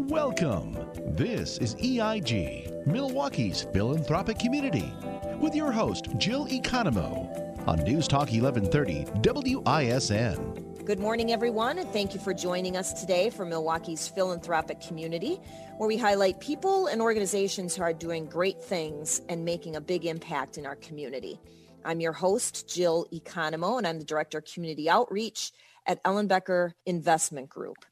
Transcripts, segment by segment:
Welcome. This is EIG, Milwaukee's philanthropic community, with your host, Jill Economo, on News Talk 1130 WISN. Good morning, everyone, and thank you for joining us today for Milwaukee's philanthropic community, where we highlight people and organizations who are doing great things and making a big impact in our community. I'm your host, Jill Economo, and I'm the Director of Community Outreach at Ellenbecker Investment Group.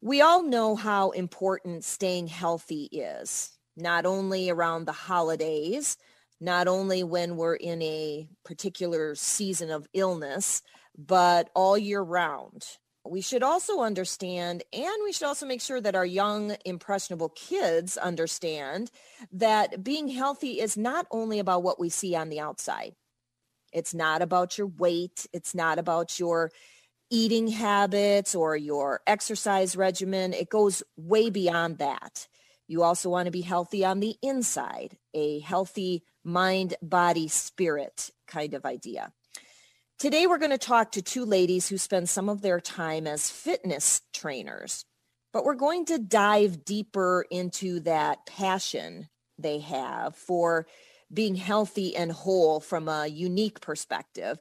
We all know how important staying healthy is, not only around the holidays, not only when we're in a particular season of illness, but all year round. We should also understand, and we should also make sure that our young, impressionable kids understand that being healthy is not only about what we see on the outside. It's not about your weight. It's not about your eating habits or your exercise regimen. It goes way beyond that. You also want to be healthy on the inside, a healthy mind, body, spirit kind of idea. Today, we're going to talk to two ladies who spend some of their time as fitness trainers, but we're going to dive deeper into that passion they have for being healthy and whole from a unique perspective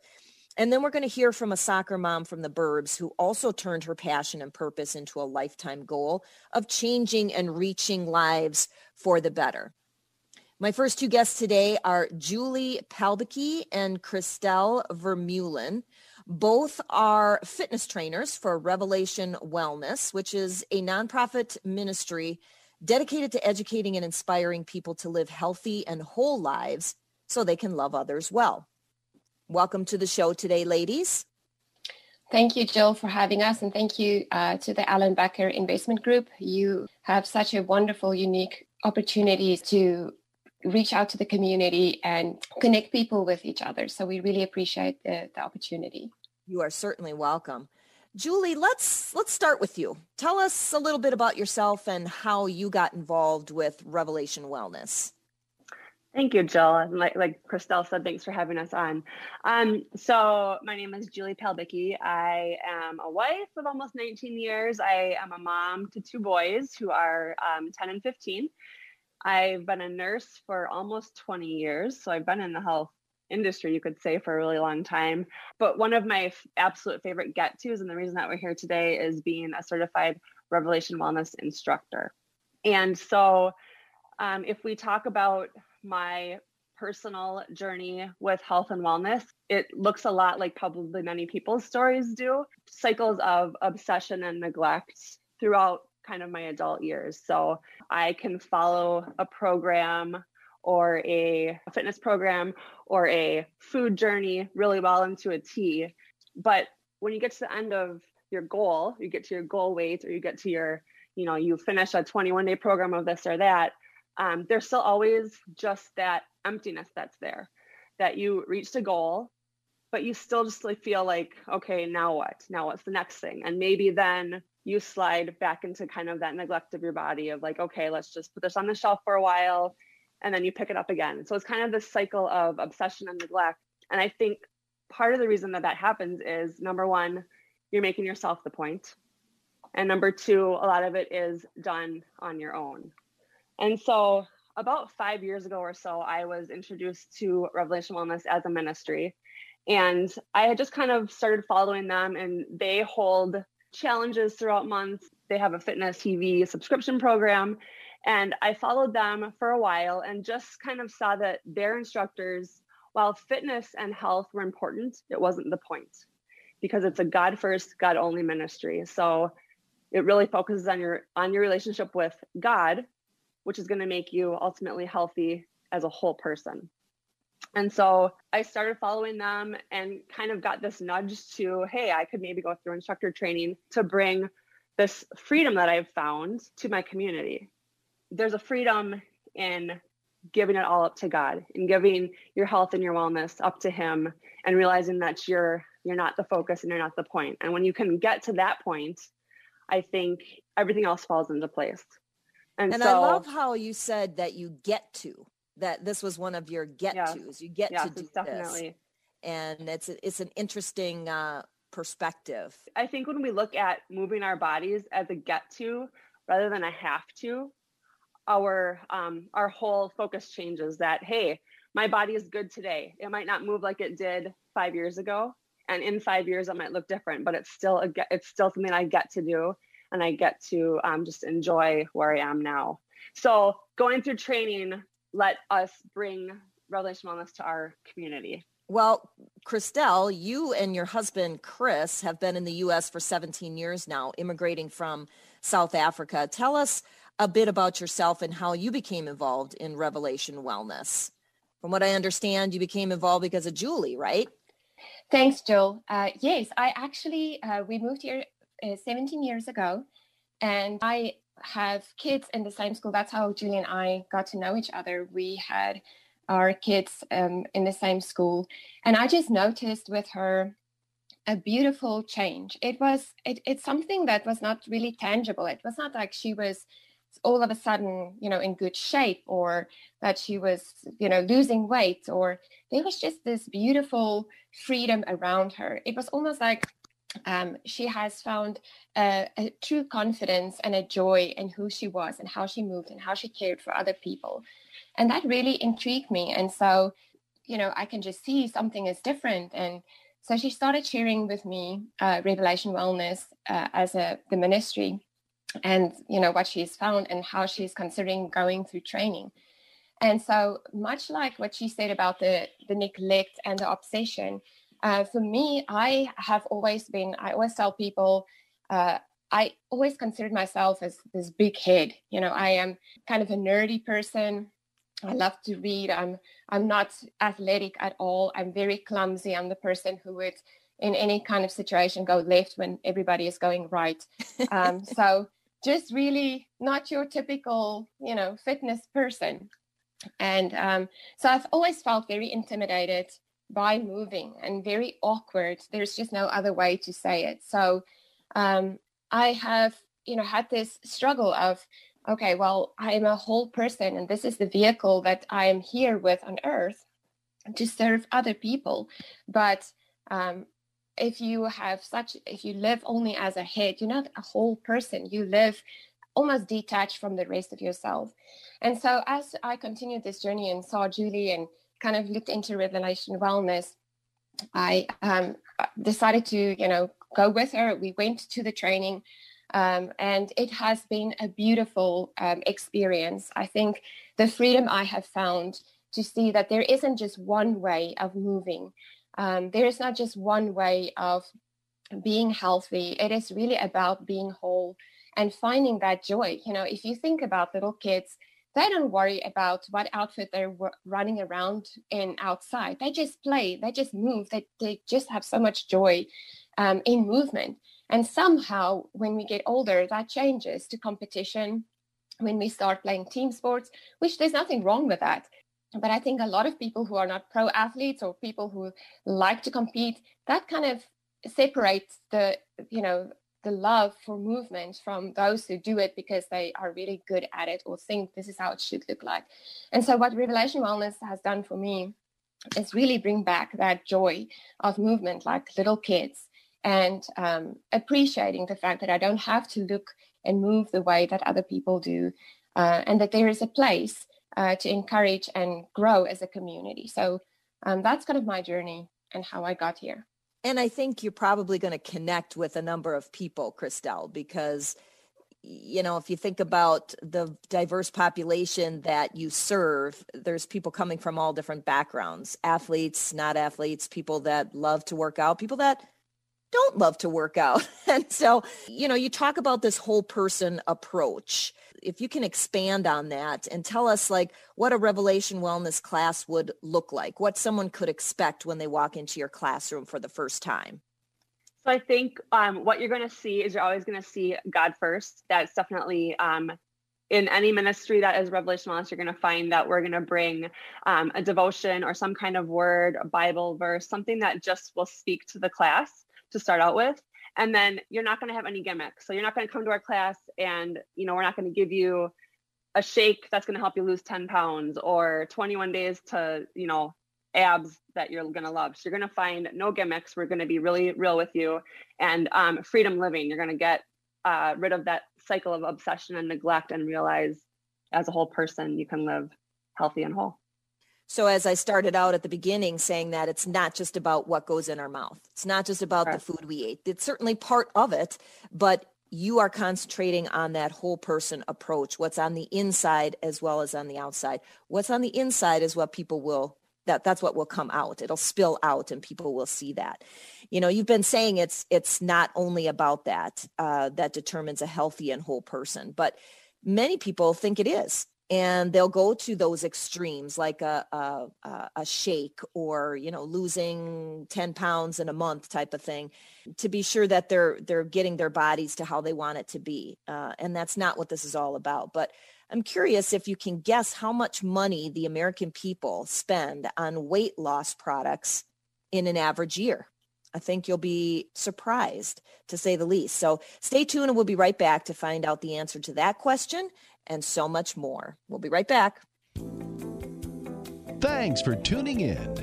and then we're going to hear from a soccer mom from the burbs who also turned her passion and purpose into a lifetime goal of changing and reaching lives for the better. My first two guests today are Julie Palbicki and Christelle Vermeulen. Both are fitness trainers for Revelation Wellness, which is a nonprofit ministry dedicated to educating and inspiring people to live healthy and whole lives so they can love others well. Welcome to the show today, ladies. Thank you, Jill, for having us, and thank you uh, to the Alan Ellenbecker Investment Group. You have such a wonderful, unique opportunity to reach out to the community and connect people with each other. So we really appreciate the, the opportunity. You are certainly welcome. Julie, let's let's start with you. Tell us a little bit about yourself and how you got involved with Revelation Wellness. Thank you, Jill. And like, like Christelle said, thanks for having us on. Um, so my name is Julie Palbicki. I am a wife of almost 19 years. I am a mom to two boys who are um, 10 and 15. I've been a nurse for almost 20 years. So I've been in the health industry, you could say, for a really long time. But one of my f- absolute favorite get tos, and the reason that we're here today, is being a certified Revelation Wellness instructor. And so um, if we talk about my personal journey with health and wellness, it looks a lot like probably many people's stories do cycles of obsession and neglect throughout kind of my adult years. So I can follow a program or a, fitness program or a food journey really well into a T. But when you get to the end of your goal, you get to your goal weight or you get to your, you know, you finish a 21 day program of this or that, um, there's still always just that emptiness that's there that you reached a goal but you still just like feel like okay now what? Now what's the next thing? And maybe then you slide back into kind of that neglect of your body of like okay let's just put this on the shelf for a while and then you pick it up again. So it's kind of this cycle of obsession and neglect. And i think part of the reason that that happens is number one you're making yourself the point. And number two a lot of it is done on your own and so, about five years ago or so, I was introduced to Revelation Wellness as a ministry. And I had just kind of started following them, and they hold challenges throughout months. They have a fitness TV subscription program. And I followed them for a while and just kind of saw that their instructors, while fitness and health were important, it wasn't the point because it's a God first, God only ministry. So it really focuses on your on your relationship with God which is going to make you ultimately healthy as a whole person. And so I started following them and kind of got this nudge to, hey, I could maybe go through instructor training to bring this freedom that I've found to my community. There's a freedom in giving it all up to God and giving your health and your wellness up to him and realizing that you're you're not the focus and you're not the point. And when you can get to that point, I think everything else falls into place. And, and so, I love how you said that you get to that this was one of your get tos. You get to do definitely. this. And it's it's an interesting uh, perspective. I think when we look at moving our bodies as a get to, rather than a have to, our um, our whole focus changes. That hey, my body is good today. It might not move like it did five years ago, and in five years it might look different, but it's still a, it's still something I get to do, and I get to um, just enjoy where I am now. So going through training let us bring Revelation Wellness to our community. Well, Christelle, you and your husband Chris have been in the U.S. for 17 years now, immigrating from South Africa. Tell us a bit about yourself and how you became involved in Revelation Wellness. From what I understand, you became involved because of Julie, right? Thanks, Jill. Uh, yes, I actually uh, we moved here uh, 17 years ago, and I have kids in the same school. That's how Julie and I got to know each other. We had our kids um, in the same school, and I just noticed with her a beautiful change. It was it, it's something that was not really tangible. It was not like she was all of a sudden, you know, in good shape or that she was, you know, losing weight or there was just this beautiful freedom around her. It was almost like um, she has found a, true confidence and a joy in who she was and how she moved and how she cared for other people. And that really intrigued me. And so, you know, I can just see something is different. And so she started sharing with me uh, Revelation Wellness uh, as a the ministry and, you know, what she's found and how she's considering going through training. And so much like what she said about the, the neglect and the obsession, uh, for me, I have always been, I always tell people, uh, I always considered myself as this big head. You know, I am kind of a nerdy person. I love to read. I'm I'm not athletic at all. I'm very clumsy. I'm the person who would, in any kind of situation, go left when everybody is going right. Um, so just really not your typical, you know, fitness person. And um, so I've always felt very intimidated by moving and very awkward. There's just no other way to say it. So um, I have, you know, had this struggle of, okay, well, I am a whole person and this is the vehicle that I am here with on earth to serve other people. But um, if you have such, if you live only as a head, you're not a whole person. You live almost detached from the rest of yourself. And so as I continued this journey and saw Julie and kind of looked into Revelation Wellness, I um, decided to, you know, go with her. We went to the training, um, and it has been a beautiful um, experience. I think the freedom I have found to see that there isn't just one way of moving. Um, there is not just one way of being healthy. It is really about being whole and finding that joy. You know, if you think about little kids they don't worry about what outfit they're running around in outside. They just play, they just move, they, they just have so much joy um, in movement. And somehow, when we get older, that changes to competition when we start playing team sports, which there's nothing wrong with that. But I think a lot of people who are not pro athletes or people who like to compete, that kind of separates the, you know, the love for movement from those who do it because they are really good at it or think this is how it should look like. And so, what Revelation Wellness has done for me is really bring back that joy of movement like little kids and um, appreciating the fact that I don't have to look and move the way that other people do, uh, and that there is a place uh, to encourage and grow as a community. So, um, that's kind of my journey and how I got here. And I think you're probably going to connect with a number of people, Christelle, because you know, if you think about the diverse population that you serve, there's people coming from all different backgrounds athletes, not athletes, people that love to work out, people that don't love to work out. And so, you know, you talk about this whole person approach if you can expand on that and tell us like what a revelation wellness class would look like what someone could expect when they walk into your classroom for the first time? So i think um, what you're going to see is you're always going to see god first. That's definitely um, in any ministry that is revelation wellness you're going to find that we're going to bring um, a devotion or some kind of word a bible verse something that just will speak to the class to start out with and then you're not going to have any gimmicks. So you're not going to come to our class and you know we're not going to give you a shake that's going to help you lose 10 pounds or 21 days to you know abs that you're going to love. So you're going to find no gimmicks. We're going to be really real with you. And um, freedom living. You're going to get uh, rid of that cycle of obsession and neglect and realize as a whole person you can live healthy and whole. So as I started out at the beginning saying that it's not just about what goes in our mouth. It's not just about the food we ate. It's certainly part of it, but you are concentrating on that whole person approach, what's on the inside as well as on the outside. What's on the inside is what people will that that's what will come out. It'll spill out and people will see that. You know, you've been saying it's it's not only about that uh, that determines a healthy and whole person, but many people think it is and they'll go to those extremes like a, a, a shake or you know losing 10 pounds in a month type of thing to be sure that they're they're getting their bodies to how they want it to be uh, and that's not what this is all about but i'm curious if you can guess how much money the american people spend on weight loss products in an average year I think you'll be surprised to say the least. So stay tuned and we'll be right back to find out the answer to that question and so much more. We'll be right back. Thanks for tuning in.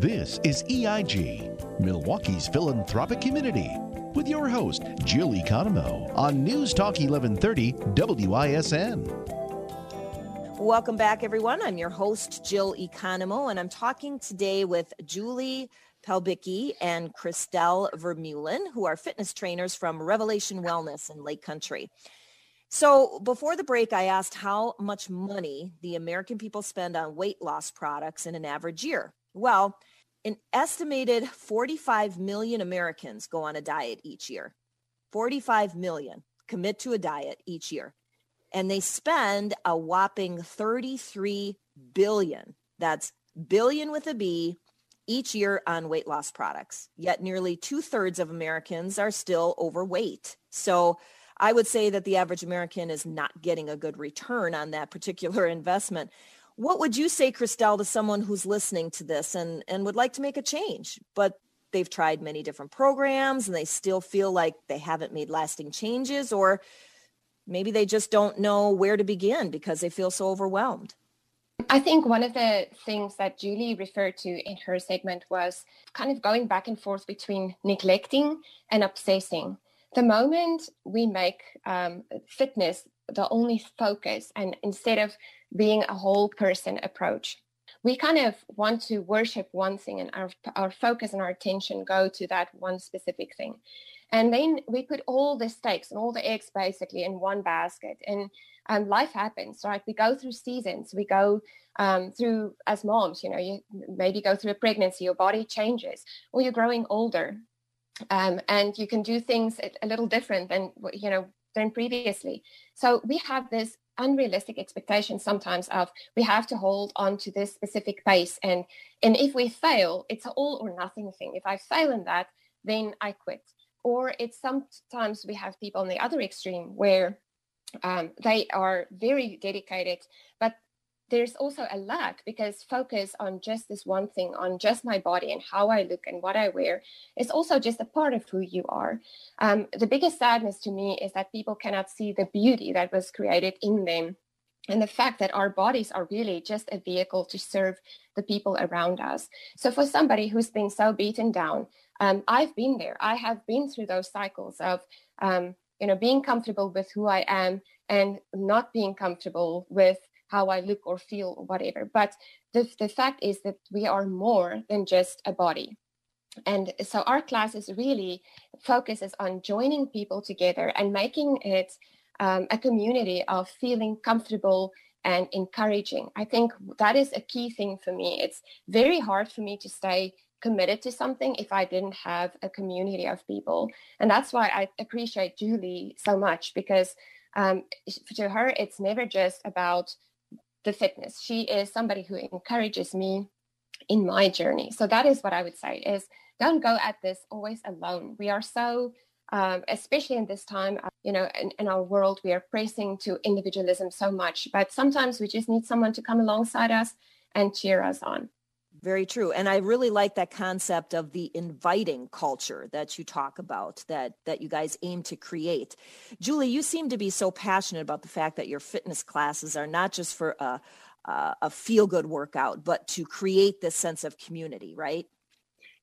This is EIG, Milwaukee's philanthropic community, with your host, Jill Economo, on News Talk 1130 WISN. Welcome back, everyone. I'm your host, Jill Economo, and I'm talking today with Julie Pelbicki and Christelle Vermeulen, who are fitness trainers from Revelation Wellness in Lake Country. So before the break, I asked how much money the American people spend on weight loss products in an average year. Well, an estimated 45 million Americans go on a diet each year. 45 million commit to a diet each year. And they spend a whopping 33 billion. That's billion with a B each year on weight loss products. Yet nearly two thirds of Americans are still overweight. So I would say that the average American is not getting a good return on that particular investment. What would you say, Christelle, to someone who's listening to this and, and would like to make a change, but they've tried many different programs and they still feel like they haven't made lasting changes, or maybe they just don't know where to begin because they feel so overwhelmed? I think one of the things that Julie referred to in her segment was kind of going back and forth between neglecting and obsessing the moment we make um, fitness the only focus and instead of being a whole person approach we kind of want to worship one thing and our, our focus and our attention go to that one specific thing. And then we put all the stakes and all the eggs basically in one basket and um, life happens right? We go through seasons. We go um, through as moms you know you maybe go through a pregnancy your body changes or you're growing older um, and you can do things a little different than you know than previously. So we have this unrealistic expectation sometimes of we have to hold on to this specific pace. And and if we fail it's an all or nothing thing. If i fail in that then i quit. Or it's sometimes we have people on the other extreme where um, they are very dedicated but there's also a lack because focus on just this one thing, on just my body and how I look and what I wear, is also just a part of who you are. Um, the biggest sadness to me is that people cannot see the beauty that was created in them and the fact that our bodies are really just a vehicle to serve the people around us. So, for somebody who's been so beaten down, um, I've been there. I have been through those cycles of, um, you know, being comfortable with who I am and not being comfortable with how I look or feel or whatever. But the, the fact is that we are more than just a body. And so our classes really focuses on joining people together and making it um, a community of feeling comfortable and encouraging. I think that is a key thing for me. It's very hard for me to stay committed to something if I didn't have a community of people. And that's why I appreciate Julie so much because um, to her, it's never just about the fitness. She is somebody who encourages me in my journey. So that is what I would say is don't go at this always alone. We are so um, especially in this time, uh, you know, in, in, our world, we are pressing to individualism so much, but sometimes we just need someone to come alongside us and cheer us on. Very true. And I really like that concept of the inviting culture that you talk about that that you guys aim to create. Julie, you seem to be so passionate about the fact that your fitness classes are not just for a a feel good workout, but to create this sense of community, right?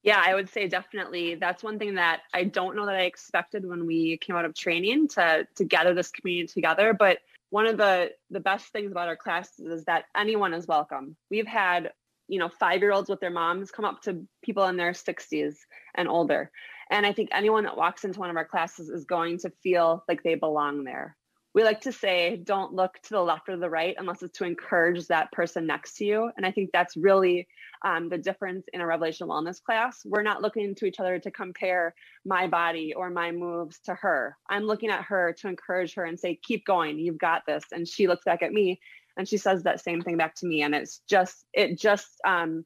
Yeah, I would say definitely. That's one thing that I don't know that I expected when we came out of training to to gather this community together. But one of the the best things about our classes is that anyone is welcome. We've had you know five year olds with their moms come up to people in their 60s and older. And i think anyone that walks into one of our classes is going to feel like they belong there. We like to say don't look to the left or the right unless it's to encourage that person next to you. And i think that's really um, the difference in a revelation wellness class. We're not looking to each other to compare my body or my moves to her. I'm looking at her to encourage her and say keep going. You've got this. And she looks back at me and she says that same thing back to me. And it's just it just um,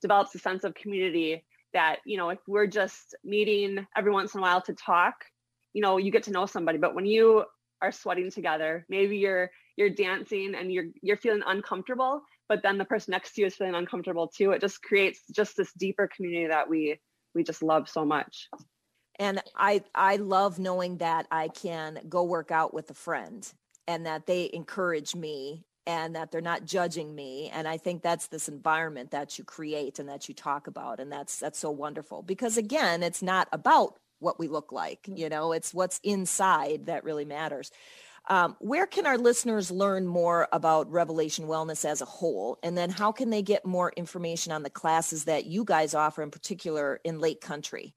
develops a sense of community that you know if we're just meeting every once in a while to talk you know you get to know somebody. But when you are sweating together maybe you're you're dancing and you're you're feeling uncomfortable but then the person next to you is feeling uncomfortable too it just creates just this deeper community that we we just love so much. And i i love knowing that i can go work out with a friend and that they encourage me and that they're not judging me and i think that's this environment that you create and that you talk about and that's that's so wonderful because again it's not about what we look like. You know, it's what's inside that really matters. Um, where can our listeners learn more about Revelation Wellness as a whole? And then how can they get more information on the classes that you guys offer in particular in Lake Country?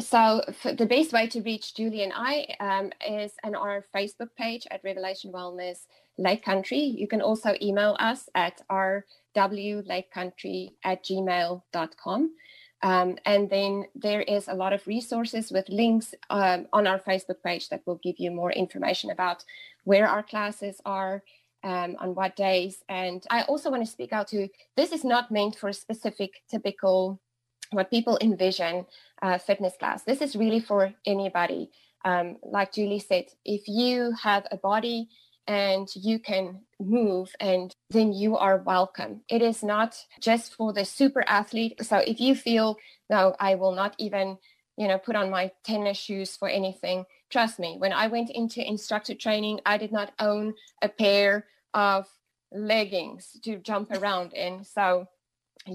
So the best way to reach Julie and I um, is on our Facebook page at Revelation Wellness Lake Country. You can also email us at rwlakecountry at gmail.com. Um, and then there is a lot of resources with links um, on our Facebook page that will give you more information about where our classes are, um, on what days. And I also want to speak out to this is not meant for a specific, typical, what people envision uh, fitness class. This is really for anybody. Um, like Julie said, if you have a body and you can move and then you are welcome. It is not just for the super athlete. So if you feel, no, I will not even, you know, put on my tennis shoes for anything, trust me, when I went into instructor training, I did not own a pair of leggings to jump around in. So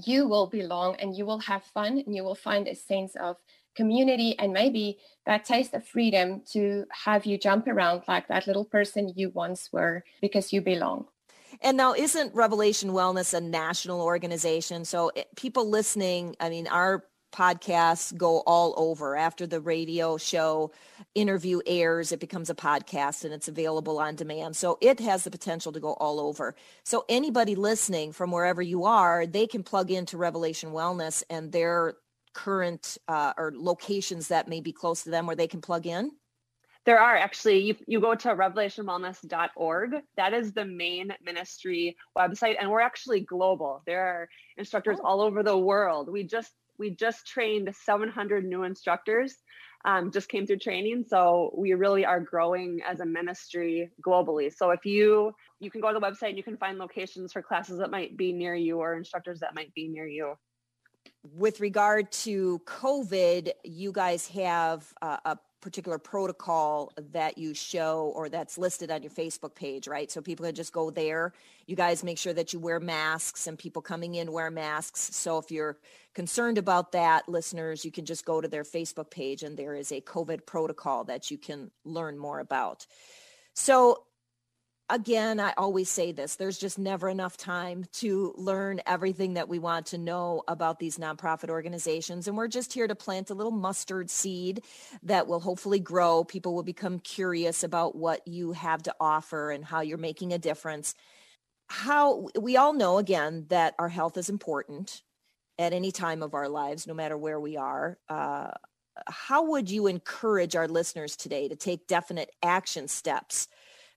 you will belong and you will have fun and you will find a sense of community and maybe that taste of freedom to have you jump around like that little person you once were because you belong. And now, isn't Revelation Wellness a national organization? So, it, people listening, I mean, our podcasts go all over. After the radio show interview airs, it becomes a podcast and it's available on demand. So, it has the potential to go all over. So, anybody listening from wherever you are, they can plug into Revelation Wellness and their current uh, or locations that may be close to them where they can plug in? There are actually, you, you go to revelationwellness.org. That is the main ministry website. And we're actually global. There are instructors oh. all over the world. We just we just trained 700 new instructors um, just came through training so we really are growing as a ministry globally so if you you can go to the website and you can find locations for classes that might be near you or instructors that might be near you with regard to COVID, you guys have uh, a particular protocol that you show or that's listed on your Facebook page, right? So people can just go there. You guys make sure that you wear masks and people coming in wear masks. So if you're concerned about that, listeners, you can just go to their Facebook page and there is a COVID protocol that you can learn more about. So again, I always say this there's just never enough time to learn everything that we want to know about these nonprofit organizations. And we're just here to plant a little mustard seed that will hopefully grow. People will become curious about what you have to offer and how you're making a difference. How we all know, again, that our health is important at any time of our lives, no matter where we are. Uh, how would you encourage our listeners today to take definite action steps?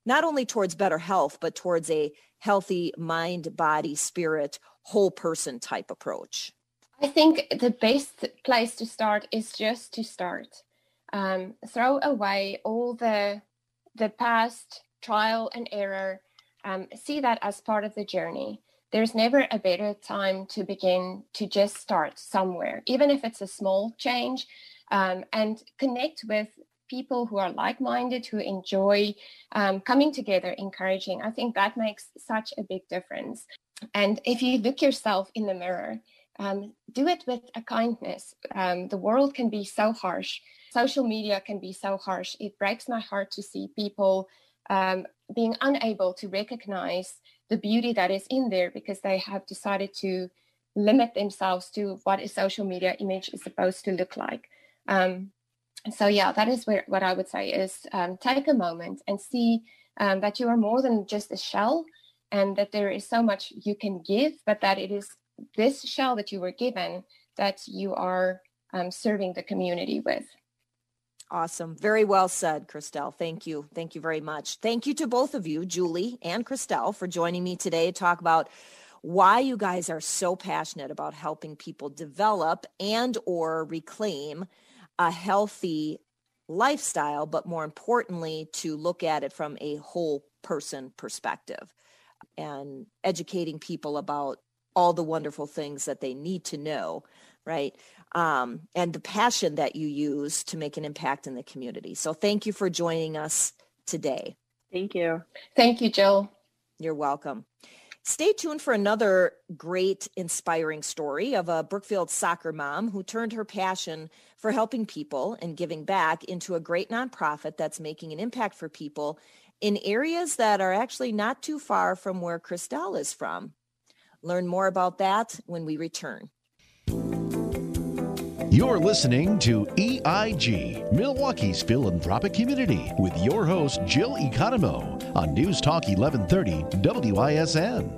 Not only towards better health, but towards a healthy mind, body, spirit, whole person type approach? I think the best place to start is just to start. Um, throw away all the the past trial and error. Um, see that as part of the journey. There's never a better time to begin to just start somewhere, even if it's a small change, um, and connect with people who are like-minded who enjoy um, coming together encouraging i think that makes such a big difference and if you look yourself in the mirror um, do it with a kindness. Um, the world can be so harsh. Social media can be so harsh. It breaks my heart to see people um, being unable to recognize the beauty that is in there because they have decided to limit themselves to what a social media image is supposed to look like. Um, so yeah, that is where, what I would say is um, take a moment and see um, that you are more than just a shell and that there is so much you can give, but that it is this shell that you were given that you are um, serving the community with. Awesome. Very well said, Christelle. Thank you. Thank you very much. Thank you to both of you, Julie and Christelle, for joining me today to talk about why you guys are so passionate about helping people develop and or reclaim a healthy lifestyle, but more importantly, to look at it from a whole person perspective and educating people about all the wonderful things that they need to know, right? Um, and the passion that you use to make an impact in the community. So thank you for joining us today. Thank you. Thank you, Jill. You're welcome. Stay tuned for another great, inspiring story of a Brookfield soccer mom who turned her passion for helping people and giving back into a great nonprofit that's making an impact for people in areas that are actually not too far from where Christelle is from. Learn more about that when we return. You're listening to EIG, Milwaukee's philanthropic community, with your host, Jill Economou, on News Talk 1130 WISN.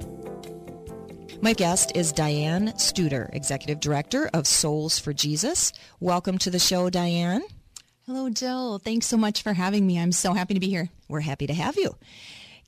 My guest is Diane Studer, Executive Director of Soles for Jesus. Welcome to the show, Diane. Hello, Jill. Thanks so much for having me. I'm so happy to be here. We're happy to have you.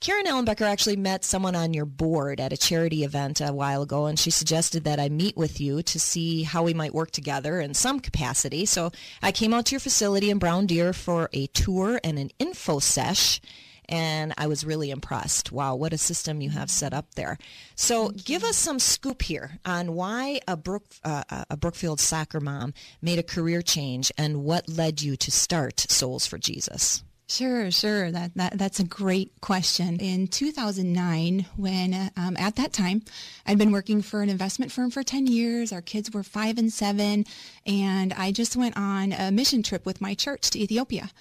Karen Ellenbecker actually met someone on your board at a charity event a while ago, and she suggested that I meet with you to see how we might work together in some capacity. So I came out to your facility in Brown Deer for a tour and an info sesh and I was really impressed. Wow, what a system you have set up there. So give us some scoop here on why a, Brook, uh, a Brookfield soccer mom made a career change and what led you to start Soles for Jesus. Sure, sure. That, that that's a great question. In 2009, when um, at that time I'd been working for an investment firm for 10 years, our kids were five and seven, and I just went on a mission trip with my church to Ethiopia,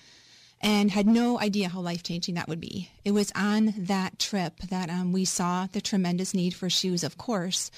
and had no idea how life changing that would be. It was on that trip that um, we saw the tremendous need for shoes, of course.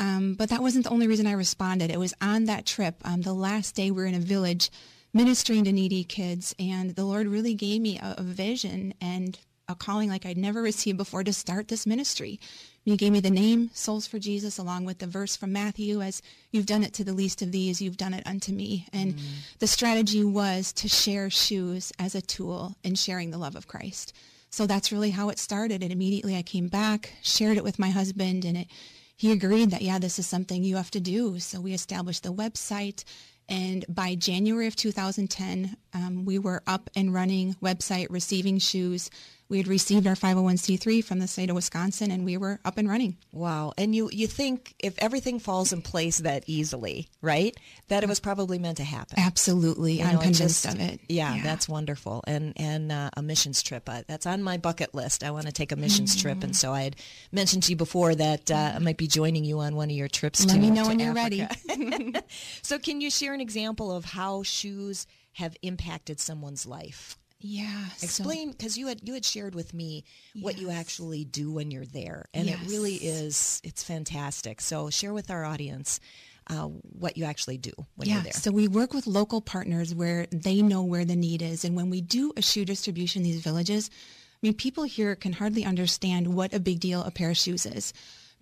Um, but that wasn't the only reason I responded. It was on that trip, um, the last day we were in a village ministering to needy kids. And the Lord really gave me a, a vision and a calling like I'd never received before to start this ministry. He gave me the name Soles for Jesus along with the verse from Matthew as you've done it to the least of these, you've done it unto me. And mm. the strategy was to share shoes as a tool in sharing the love of Christ. So that's really how it started. And immediately I came back, shared it with my husband, and it, he agreed that, yeah, this is something you have to do. So we established the website, and by January of 2010, um, we were up and running website, receiving shoes. We had received our 501c3 from the state of Wisconsin, and we were up and running. Wow! And you you think if everything falls in place that easily, right? That it was probably meant to happen. Absolutely, you I'm know, convinced just, of it. Yeah, yeah, that's wonderful. And and uh, a missions trip uh, that's on my bucket list. I want to take a missions mm-hmm. trip, and so I had mentioned to you before that uh, I might be joining you on one of your trips. Let to, me know when you're ready. so, can you share an example of how shoes have impacted someone's life? Yeah. Explain because so, you had you had shared with me yes. what you actually do when you're there, and yes. it really is it's fantastic. So share with our audience uh, what you actually do when yeah, you're there. So we work with local partners where they know where the need is, and when we do a shoe distribution in these villages, I mean people here can hardly understand what a big deal a pair of shoes is.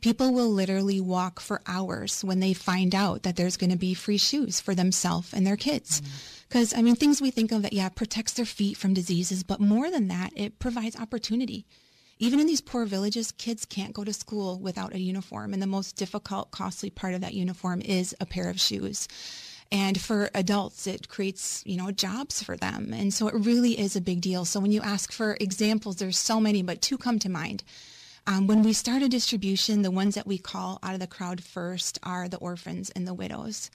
People will literally walk for hours when they find out that there's going to be free shoes for themselves and their kids. Mm-hmm. Because, I mean, things we think of that, yeah, protects their feet from diseases, but more than that, it provides opportunity. Even in these poor villages, kids can't go to school without a uniform. And the most difficult, costly part of that uniform is a pair of shoes. And for adults, it creates, you know, jobs for them. And so it really is a big deal. So when you ask for examples, there's so many, but two come to mind. Um, when we start a distribution, the ones that we call out of the crowd first are the orphans and the widows.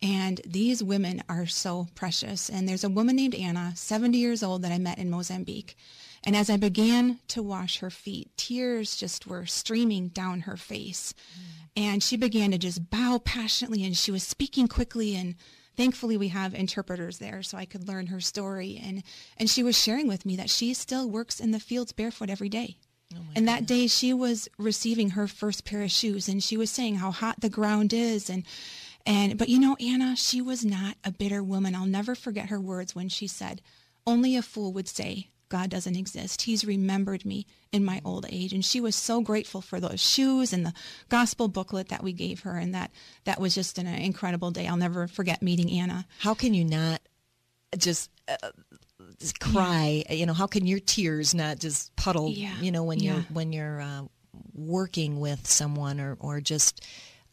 And these women are so precious. And there's a woman named Anna, 70 years old, that I met in Mozambique. And as I began to wash her feet, tears just were streaming down her face. Mm. And she began to just bow passionately and she was speaking quickly and thankfully we have interpreters there so I could learn her story and and she was sharing with me that she still works in the fields barefoot every day. Oh and that day she was receiving her first pair of shoes and she was saying how hot the ground is and and but you know Anna she was not a bitter woman. I'll never forget her words when she said only a fool would say God doesn't exist. He's remembered me in my old age. And she was so grateful for those shoes and the gospel booklet that we gave her. And that, that was just an incredible day. I'll never forget meeting Anna. How can you not just, uh, just cry? Yeah. You know, how can your tears not just puddle, yeah. you know, when yeah. you're, when you're, uh, working with someone or, or just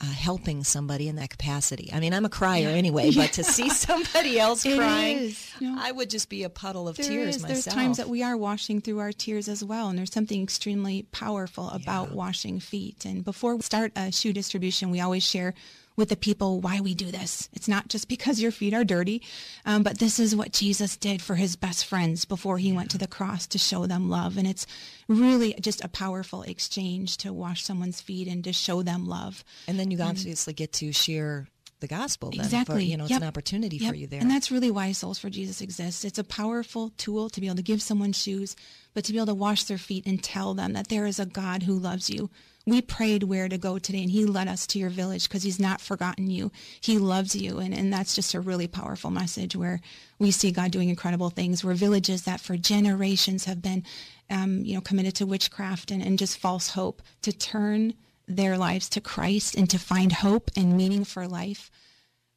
uh, helping somebody in that capacity. I mean, I'm a crier anyway, but to see somebody else crying. I would just be a puddle of there tears is. myself. There's times that we are washing through our tears as well, and there's something extremely powerful about washing feet. And before we start a shoe distribution, we always share with the people why we do this. It's not just because your feet are dirty, um, but this is what Jesus did for his best friends before he went to the cross to show them love. And it's really just a powerful exchange to wash someone's feet and to show them love. And then you obviously get to share the gospel. Then exactly. For, you know, it's yep. an opportunity yep. for you there. And that's really why Soles for Jesus exists. It's a powerful tool to be able to give someone shoes, but to be able to wash their feet and tell them that there is a God who loves you, we prayed where to go today and he led us to your village because he's not forgotten you. He loves you. And, and that's just a really powerful message where we see God doing incredible things. We're villages that for generations have been, um, you know, committed to witchcraft and, and just false hope to turn their lives to Christ and to find hope and meaning for life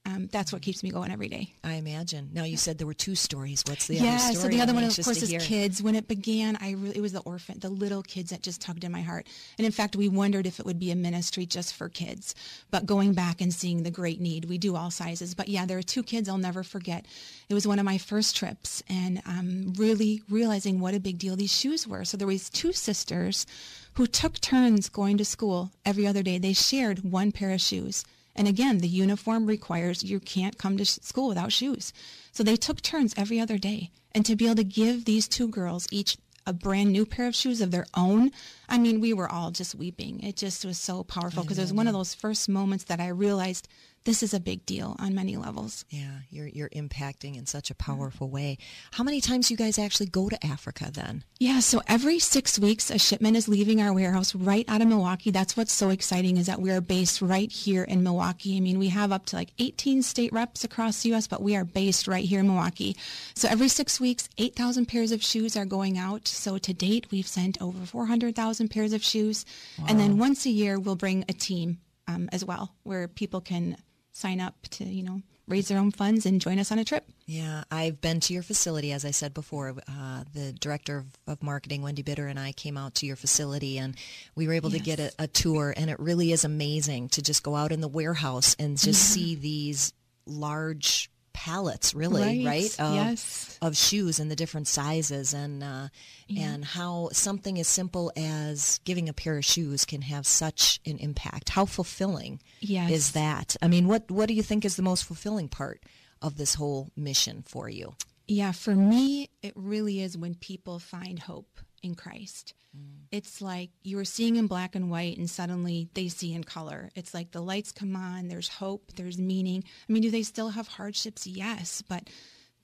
um, that's what keeps me going every day. I imagine. Now you said there were two stories. What's the yeah, other story? Yeah, so the other one, of course, is kids. When it began, I really it was the orphan, the little kids that just tugged in my heart. And in fact, we wondered if it would be a ministry just for kids. But going back and seeing the great need, we do all sizes. But yeah, there are two kids I'll never forget. It was one of my first trips, and um, really realizing what a big deal these shoes were. So there was two sisters who took turns going to school every other day. They shared one pair of shoes and again, the uniform requires you can't come to school without shoes. So they took turns every other day. And to be able to give these two girls each a brand new pair of shoes of their own, I mean, we were all just weeping. It just was so powerful because it was one of those first moments that I realized this is a big deal on many levels. Yeah, you're you're impacting in such a powerful way. How many times you guys actually go to Africa then? Yeah, so every six weeks a shipment is leaving our warehouse right out of Milwaukee. That's what's so exciting is that we are based right here in Milwaukee. I mean, we have up to like 18 state reps across the U.S., but we are based right here in Milwaukee. So every six weeks, 8,000 pairs of shoes are going out. So to date, we've sent over 400,000 pairs of shoes, wow. and then once a year we'll bring a team um, as well, where people can sign up to, you know, raise their own funds and join us on a trip. Yeah, I've been to your facility, as I said before. Uh, the director of, of, marketing, Wendy Bitter, and I came out to your facility, and we were able yes. to get a, a, tour. And it really is amazing to just go out in the warehouse and just see these large pallets really right, right? Of, yes of shoes and the different sizes and uh, yeah. and how something as simple as giving a pair of shoes can have such an impact how fulfilling yes. is that i mean what what do you think is the most fulfilling part of this whole mission for you yeah for me it really is when people find hope in Christ. Mm. It's like you were seeing in black and white and suddenly they see in color. It's like the lights come on, there's hope, there's meaning. I mean, do they still have hardships? Yes, but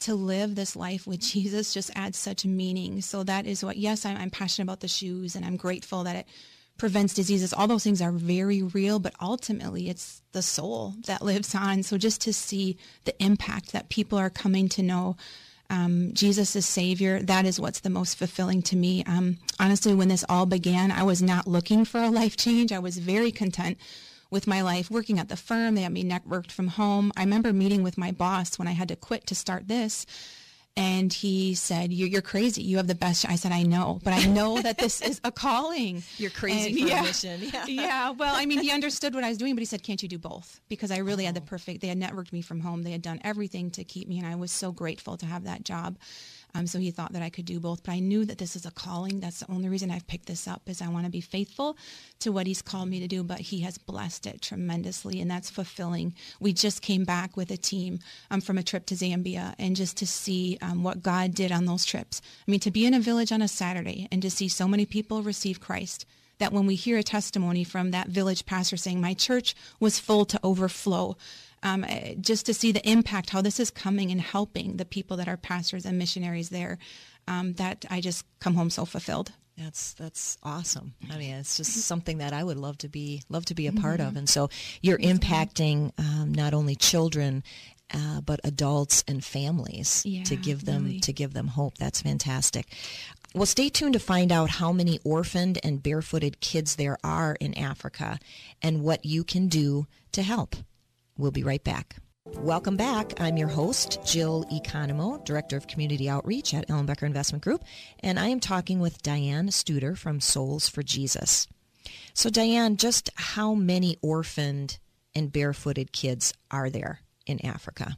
to live this life with Jesus just adds such meaning. So that is what, yes, I'm, I'm passionate about the shoes and I'm grateful that it prevents diseases. All those things are very real, but ultimately it's the soul that lives on. So just to see the impact that people are coming to know um, Jesus is Savior. That is what's the most fulfilling to me. Um, honestly, when this all began, I was not looking for a life change. I was very content with my life working at the firm. They had me networked from home. I remember meeting with my boss when I had to quit to start this and he said, you're, you're, crazy. You have the best. I said, I know, but I know that this is a calling. You're crazy and, for yeah, a mission. Yeah. yeah. Well, I mean, he understood what I was doing, but he said, can't you do both? Because I really oh. had the oh. perfect, they had networked me from home. They had done everything to keep me. And I was so grateful to have that job. Um, so he thought that I could do both. But I knew that this is a calling. That's the only reason I've picked this up is I want to be faithful to what he's called me to do. But he has blessed it tremendously, and that's fulfilling. We just came back with a team um, from a trip to Zambia, and just to see um, what God did on those trips. I mean, to be in a village on a Saturday and to see so many people receive Christ that when we hear a testimony from that village pastor saying, My church was full to overflow, um, eh, just to see the impact, how this is coming and helping the people that are pastors and missionaries there, um, that I just come home so fulfilled. That's that's awesome. I mean, it's just something that I would love to be love to be a part mm-hmm. of. And so you're impacting um, not only children uh, but adults and families yeah, to give them really. to give them hope. That's fantastic. Well, stay tuned to find out how many orphaned and barefooted kids there are in Africa and what you can do to help. We'll be right back. Welcome back. I'm your host, Jill Economo, Director of Community Outreach at Ellenbecker Investment Group, and I am talking with Diane Studer from Soles for Jesus. So, Diane, just how many orphaned and barefooted kids are there in Africa?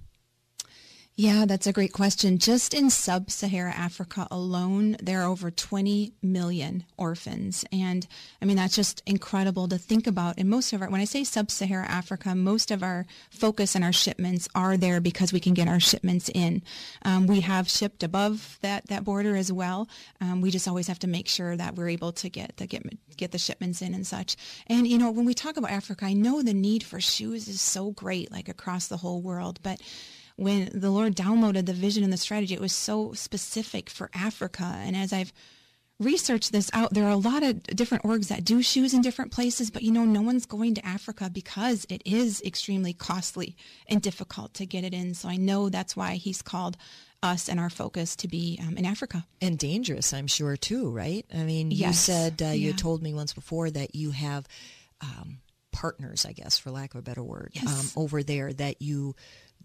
Yeah, that's a great question. Just in sub-Saharan Africa alone, there are over 20 million orphans. And I mean, that's just incredible to think about. And most of our, when I say sub-Saharan Africa, most of our focus and our shipments are there because we can get our shipments in. Um, we have shipped above that, that border as well. Um, we just always have to make sure that we're able to get, to get, get the shipments in and such. And, you know, when we talk about Africa, I know the need for shoes is so great, like across the whole world, but when the Lord downloaded the vision and the strategy, it was so specific for Africa. And as I've researched this out, there are a lot of different orgs that do shoes in different places, but you know, no one's going to Africa because it is extremely costly and difficult to get it in. So I know that's why he's called us and our focus to be um, in Africa. And dangerous, I'm sure, too, right? I mean, yes. you said, uh, you told me once before that you have um, partners, I guess, for lack of a better word, yes. um, over there that you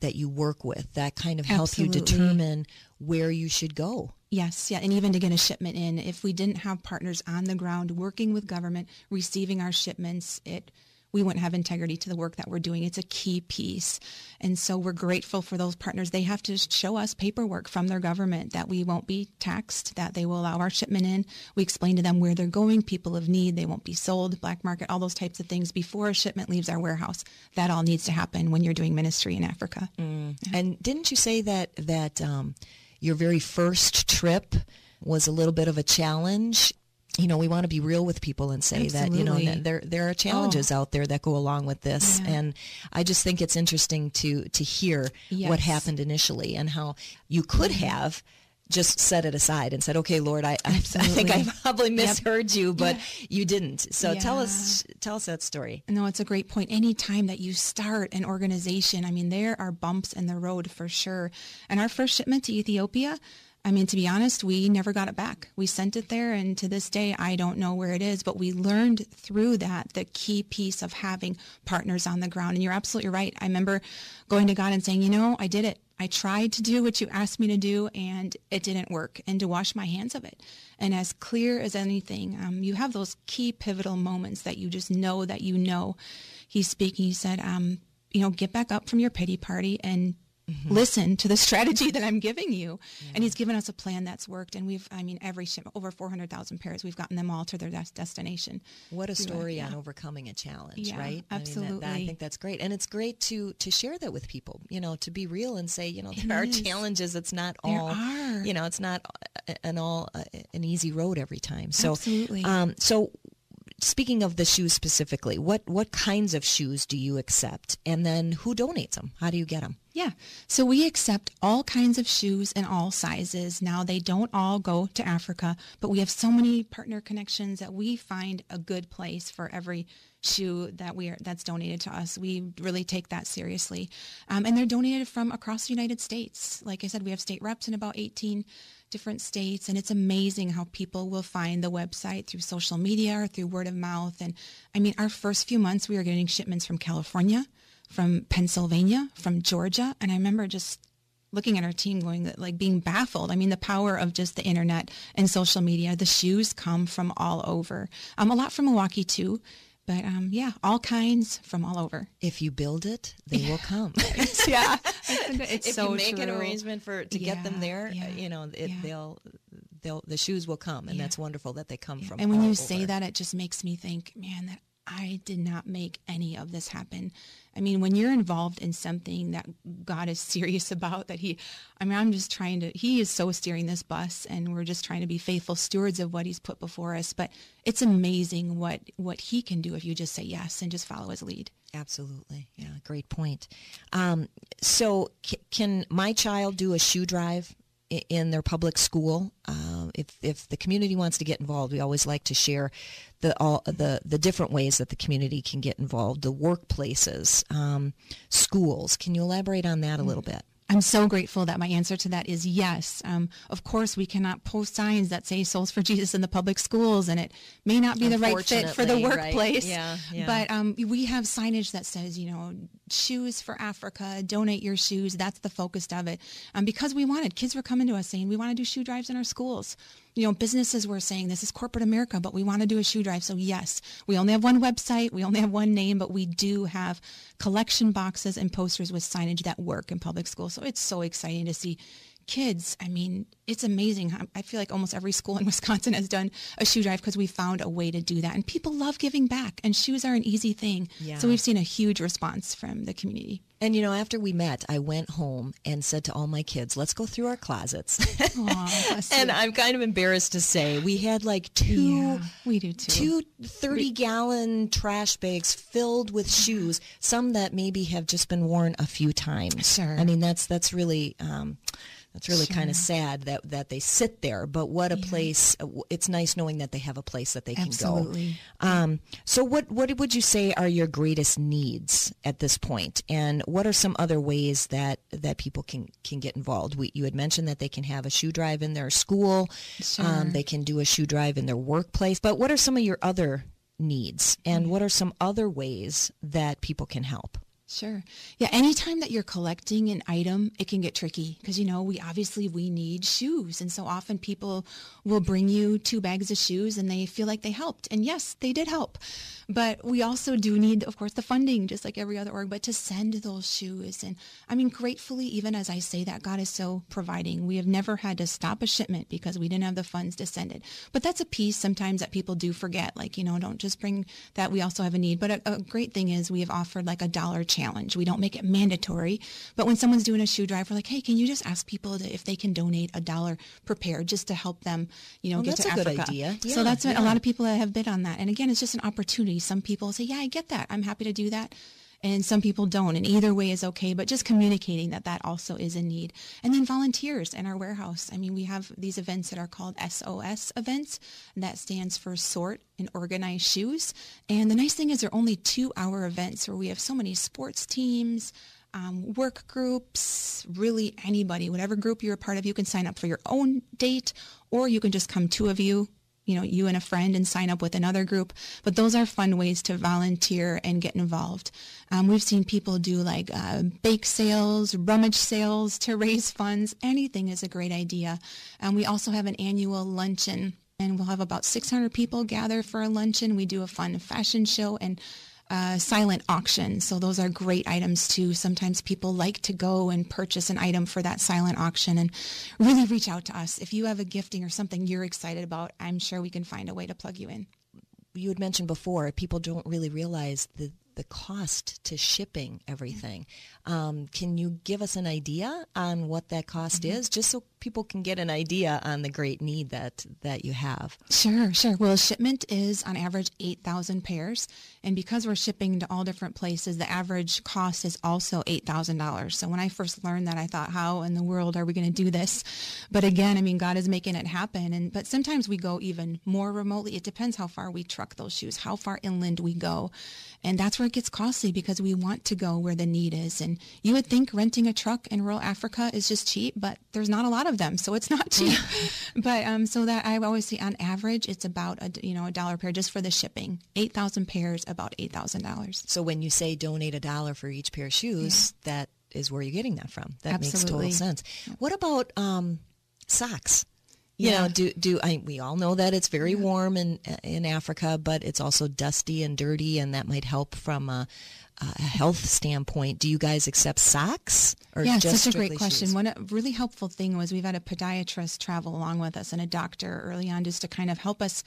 that you work with that kind of help Absolutely. you determine where you should go. Yes, yeah, and even to get a shipment in, if we didn't have partners on the ground working with government, receiving our shipments, it we wouldn't have integrity to the work that we're doing. It's a key piece. And so we're grateful for those partners. They have to show us paperwork from their government that we won't be taxed, that they will allow our shipment in. We explain to them where they're going, people of need, they won't be sold, black market, all those types of things before a shipment leaves our warehouse. That all needs to happen when you're doing ministry in Africa. Mm. Yeah. And didn't you say that that um, your very first trip was a little bit of a challenge you know, we want to be real with people and say Absolutely. that, you know, there there are oh. challenges oh. out there that go along with this. Yeah. And I just think it's interesting to to hear yes. what happened initially and how you could have just set it aside and said, okay, Lord, I, I, I think I probably misheard yep. you, but yeah. you didn't. So yeah. tell us, tell us that story. No, it's a great point. Any time that you start an organization, I mean, there are bumps in the road for sure. And our first shipment to Ethiopia, I mean, to be honest, we never got it back. We sent it there, and to this day, I don't know where it is. But we learned through that the key piece of having partners on the ground. And you're absolutely right. I remember going to God and saying, you know, I did it. I tried to do what you asked me to do, and it didn't work, and to wash my hands of it. And as clear as anything, um, you have those key pivotal moments that you just know that you know. He's speaking. He said, um, you know, get back up from your pity party and Mm-hmm. listen to the strategy that I'm giving you. Yeah. And he's given us a plan that's worked. And we've, I mean, every shipment, over 400,000 pairs, we've gotten them all to their des- destination. What a story yeah. on overcoming a challenge, yeah, right? Absolutely. I, mean, that, that, I think that's great. And it's great to, to share that with people, you know, to be real and say, you know, there it are is. challenges. It's not there all, are. you know, it's not an all, uh, an easy road every time. So, absolutely. Um, so speaking of the shoes specifically, what what kinds of shoes do you accept, and then who donates them? How do you get them? Yeah, so we accept all kinds of shoes in all sizes. Now they don't all go to Africa, but we have so many partner connections that we find a good place for every shoe that we are that's donated to us. We really take that seriously, um, and they're donated from across the United States. Like I said, we have state reps in about 18 different states. And it's amazing how people will find the website through social media or through word of mouth. And I mean, our first few months, we were getting shipments from California, from Pennsylvania, from Georgia. And I remember just looking at our team going like being baffled. I mean, the power of just the internet and social media. The shoes come from all over. Um, a lot from Milwaukee too. But um, yeah, all kinds from all over. If you build it, they will come. yeah, it's if so you make true. an arrangement for to yeah, get them there, yeah, you know, it, yeah. they'll they'll the shoes will come, and that's wonderful that they come from. And when you over. say that, it just makes me think, man, that I did not make any of this happen. I mean, when you're involved in something that God is serious about, that He, I mean, I'm just trying to, He is so steering this bus and we're just trying to be faithful stewards of what He's put before us. But it's amazing what, what He can do if you just say yes and just follow His lead. Absolutely. Yeah, great point. Um, so, c- can my child do a shoe drive in their public school. Uh, if if the community wants to get involved, we always like to share the all the the different ways that the community can get involved. The workplaces, um, schools. Can you elaborate on that a little bit? I'm so grateful that my answer to that is yes. Um, of course, we cannot post signs that say "Soles for Jesus" in the public schools, and it may not be the right fit for the workplace. Right? Yeah, yeah, But um, we have signage that says, you know, shoes for Africa, donate your shoes. That's the focus of it. Um, because we wanted kids were coming to us saying we want to do shoe drives in our schools you know, businesses were saying this is corporate America, but we want to do a shoe drive. So yes, we only have one website, we only have one name, but we do have collection boxes and posters with signage that work in public schools. So it's so exciting to see kids, I mean, it's amazing. I feel like almost every school in Wisconsin has done a shoe drive because we found a way to do that. And people love giving back, and shoes are an easy thing. Yeah. So we've seen a huge response from the community. And you know, after we met, I went home and said to all my kids, "Let's go through our closets." Aww, and I'm kind of embarrassed to say we had like two, yeah, we do too. two 30 gallon trash bags filled with shoes, some that maybe have just been worn a few times. Sure. I mean, that's that's really. Um, that's really sure. kind of sad that, that they sit there, but what a yeah. place. Uh, it's nice knowing that they have a place that they can Absolutely. go. Um, so what, what would you say are your greatest needs at this point? And what are some other ways that, that people can, can get involved? We, you had mentioned that they can have a shoe drive in their school. Sure. Um, they can do a shoe drive in their workplace. But what are some of your other needs and what are some other ways that people can help? Sure. Yeah. Anytime that you're collecting an item, it can get tricky because, you know, we obviously we need shoes. And so often people will bring you two bags of shoes and they feel like they helped. And yes, they did help. But we also do need, of course, the funding, just like every other org, but to send those shoes. And I mean, gratefully, even as I say that, God is so providing. We have never had to stop a shipment because we didn't have the funds to send it. But that's a piece sometimes that people do forget. Like, you know, don't just bring that. We also have a need. But a, a great thing is we have offered like a dollar challenge. We don't make it mandatory. But when someone's doing a shoe drive, we're like, hey, can you just ask people to, if they can donate a dollar per pair just to help them, you know, well, get to Africa. Yeah, so that's yeah. a lot of people that have bid on that. And again, it's just an opportunity some people say, yeah, I get that. I'm happy to do that. And some people don't. And either way is okay, but just communicating that that also is a need. And then volunteers in our warehouse. I mean, we have these events that are called SOS events. that stands for Sort and Organize Shoes. And the nice thing is they're only two hour events where we have so many sports teams, um, work groups, really anybody, whatever group you're a part of, you can sign up for your own date or you can just come two of you you know, you and a friend and sign up with another group. But those are fun ways to volunteer and get involved. Um, we've seen people do like uh, bake sales, rummage sales to raise funds. Anything is a great idea. And we also have an annual luncheon and we'll have about 600 people gather for a luncheon. We do a fun fashion show and uh, silent auction. So those are great items too. Sometimes people like to go and purchase an item for that silent auction and really reach out to us. If you have a gifting or something you're excited about, I'm sure we can find a way to plug you in. You had mentioned before, people don't really realize the the cost to shipping everything. Um, can you give us an idea on what that cost mm-hmm. is, just so people can get an idea on the great need that that you have? Sure, sure. Well, shipment is on average eight thousand pairs, and because we're shipping to all different places, the average cost is also eight thousand dollars. So when I first learned that, I thought, how in the world are we going to do this? But again, I mean, God is making it happen. And but sometimes we go even more remotely. It depends how far we truck those shoes, how far inland we go, and that's where it gets costly because we want to go where the need is. And you would think renting a truck in rural Africa is just cheap, but there's not a lot of them, so it's not cheap. but um, so that I always say on average, it's about a you know a dollar pair just for the shipping. Eight thousand pairs, about eight thousand dollars. So when you say donate a dollar for each pair of shoes, yeah. that is where you're getting that from. That Absolutely. makes total sense. What about um, socks? you yeah. know, do do I? We all know that it's very warm in in Africa, but it's also dusty and dirty, and that might help from a, a health standpoint. Do you guys accept socks? Or yeah, such a great question. Shoes? One really helpful thing was we've had a podiatrist travel along with us and a doctor early on just to kind of help us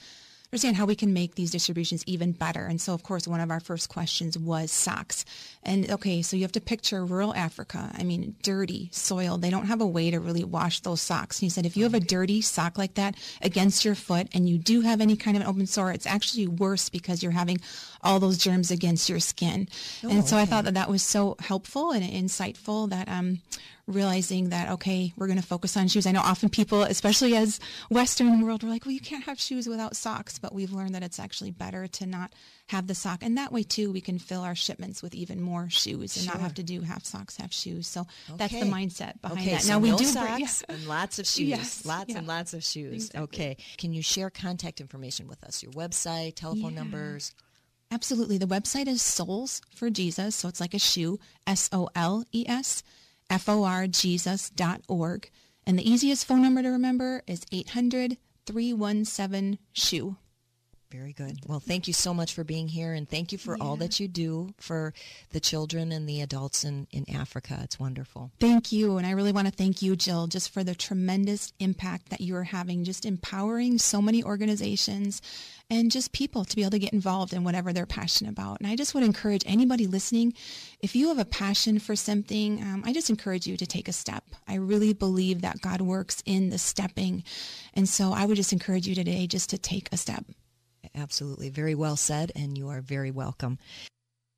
understand how we can make these distributions even better. And so, of course, one of our first questions was socks. And okay, so you have to picture rural Africa. I mean, dirty soil. They don't have a way to really wash those socks. And he said, if you have a dirty sock like that against your foot and you do have any kind of an open sore, it's actually worse because you're having all those germs against your skin. Oh, and so okay. I thought that that was so helpful and insightful that um, realizing that okay we're going to focus on shoes i know often people especially as western world we're like well you can't have shoes without socks but we've learned that it's actually better to not have the sock and that way too we can fill our shipments with even more shoes and sure. not have to do half socks half shoes so okay. that's the mindset behind okay, that so now we no do socks yeah. and lots of shoes yes, lots yeah. and lots of shoes exactly. okay can you share contact information with us your website telephone yeah. numbers Absolutely. The website is Soles for Jesus. So it's like a shoe, S O L E S forjesus.org. And the easiest phone number to remember is 800 317 SHOE. Very good. Well, thank you so much for being here and thank you for yeah. all that you do for the children and the adults in, in Africa. It's wonderful. Thank you. And I really want to thank you, Jill, just for the tremendous impact that you are having, just empowering so many organizations and just people to be able to get involved in whatever they're passionate about. And I just would encourage anybody listening, if you have a passion for something, um, I just encourage you to take a step. I really believe that God works in the stepping. And so I would just encourage you today just to take a step. Absolutely. Very well said, and you are very welcome.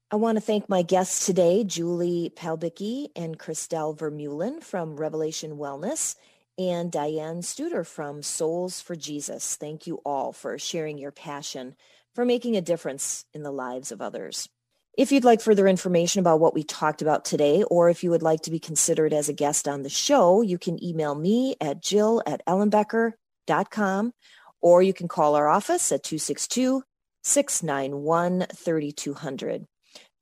I want to thank my guests today, Julie Palbicki and Christelle Vermeulen from Revelation Wellness and Diane Studer from Soles for Jesus. Thank you all for sharing your passion for making a difference in the lives of others. If you'd like further information about what we talked about today, or if you would like to be considered as a guest on the show, you can email me at jill at ellenbecker.com or you can call our office at 262-691-3200.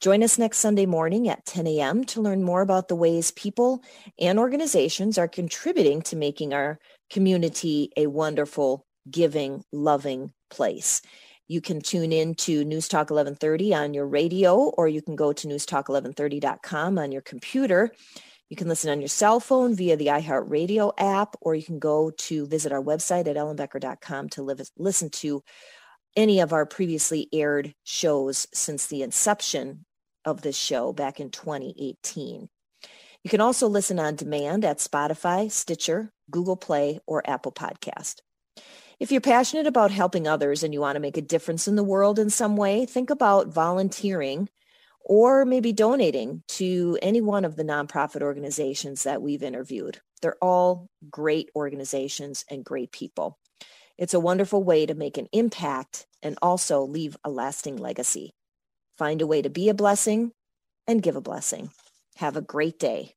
Join us next Sunday morning at 10 a.m. to learn more about the ways people and organizations are contributing to making our community a wonderful, giving, loving place. You can tune in to News Talk 1130 on your radio, or you can go to newstalk1130.com on your computer. You can listen on your cell phone via the iHeartRadio app, or you can go to visit our website at ellenbecker.com to live, listen to any of our previously aired shows since the inception of this show back in 2018. You can also listen on demand at Spotify, Stitcher, Google Play, or Apple Podcast. If you're passionate about helping others and you want to make a difference in the world in some way, think about volunteering or maybe donating to any one of the nonprofit organizations that we've interviewed. They're all great organizations and great people. It's a wonderful way to make an impact and also leave a lasting legacy. Find a way to be a blessing and give a blessing. Have a great day.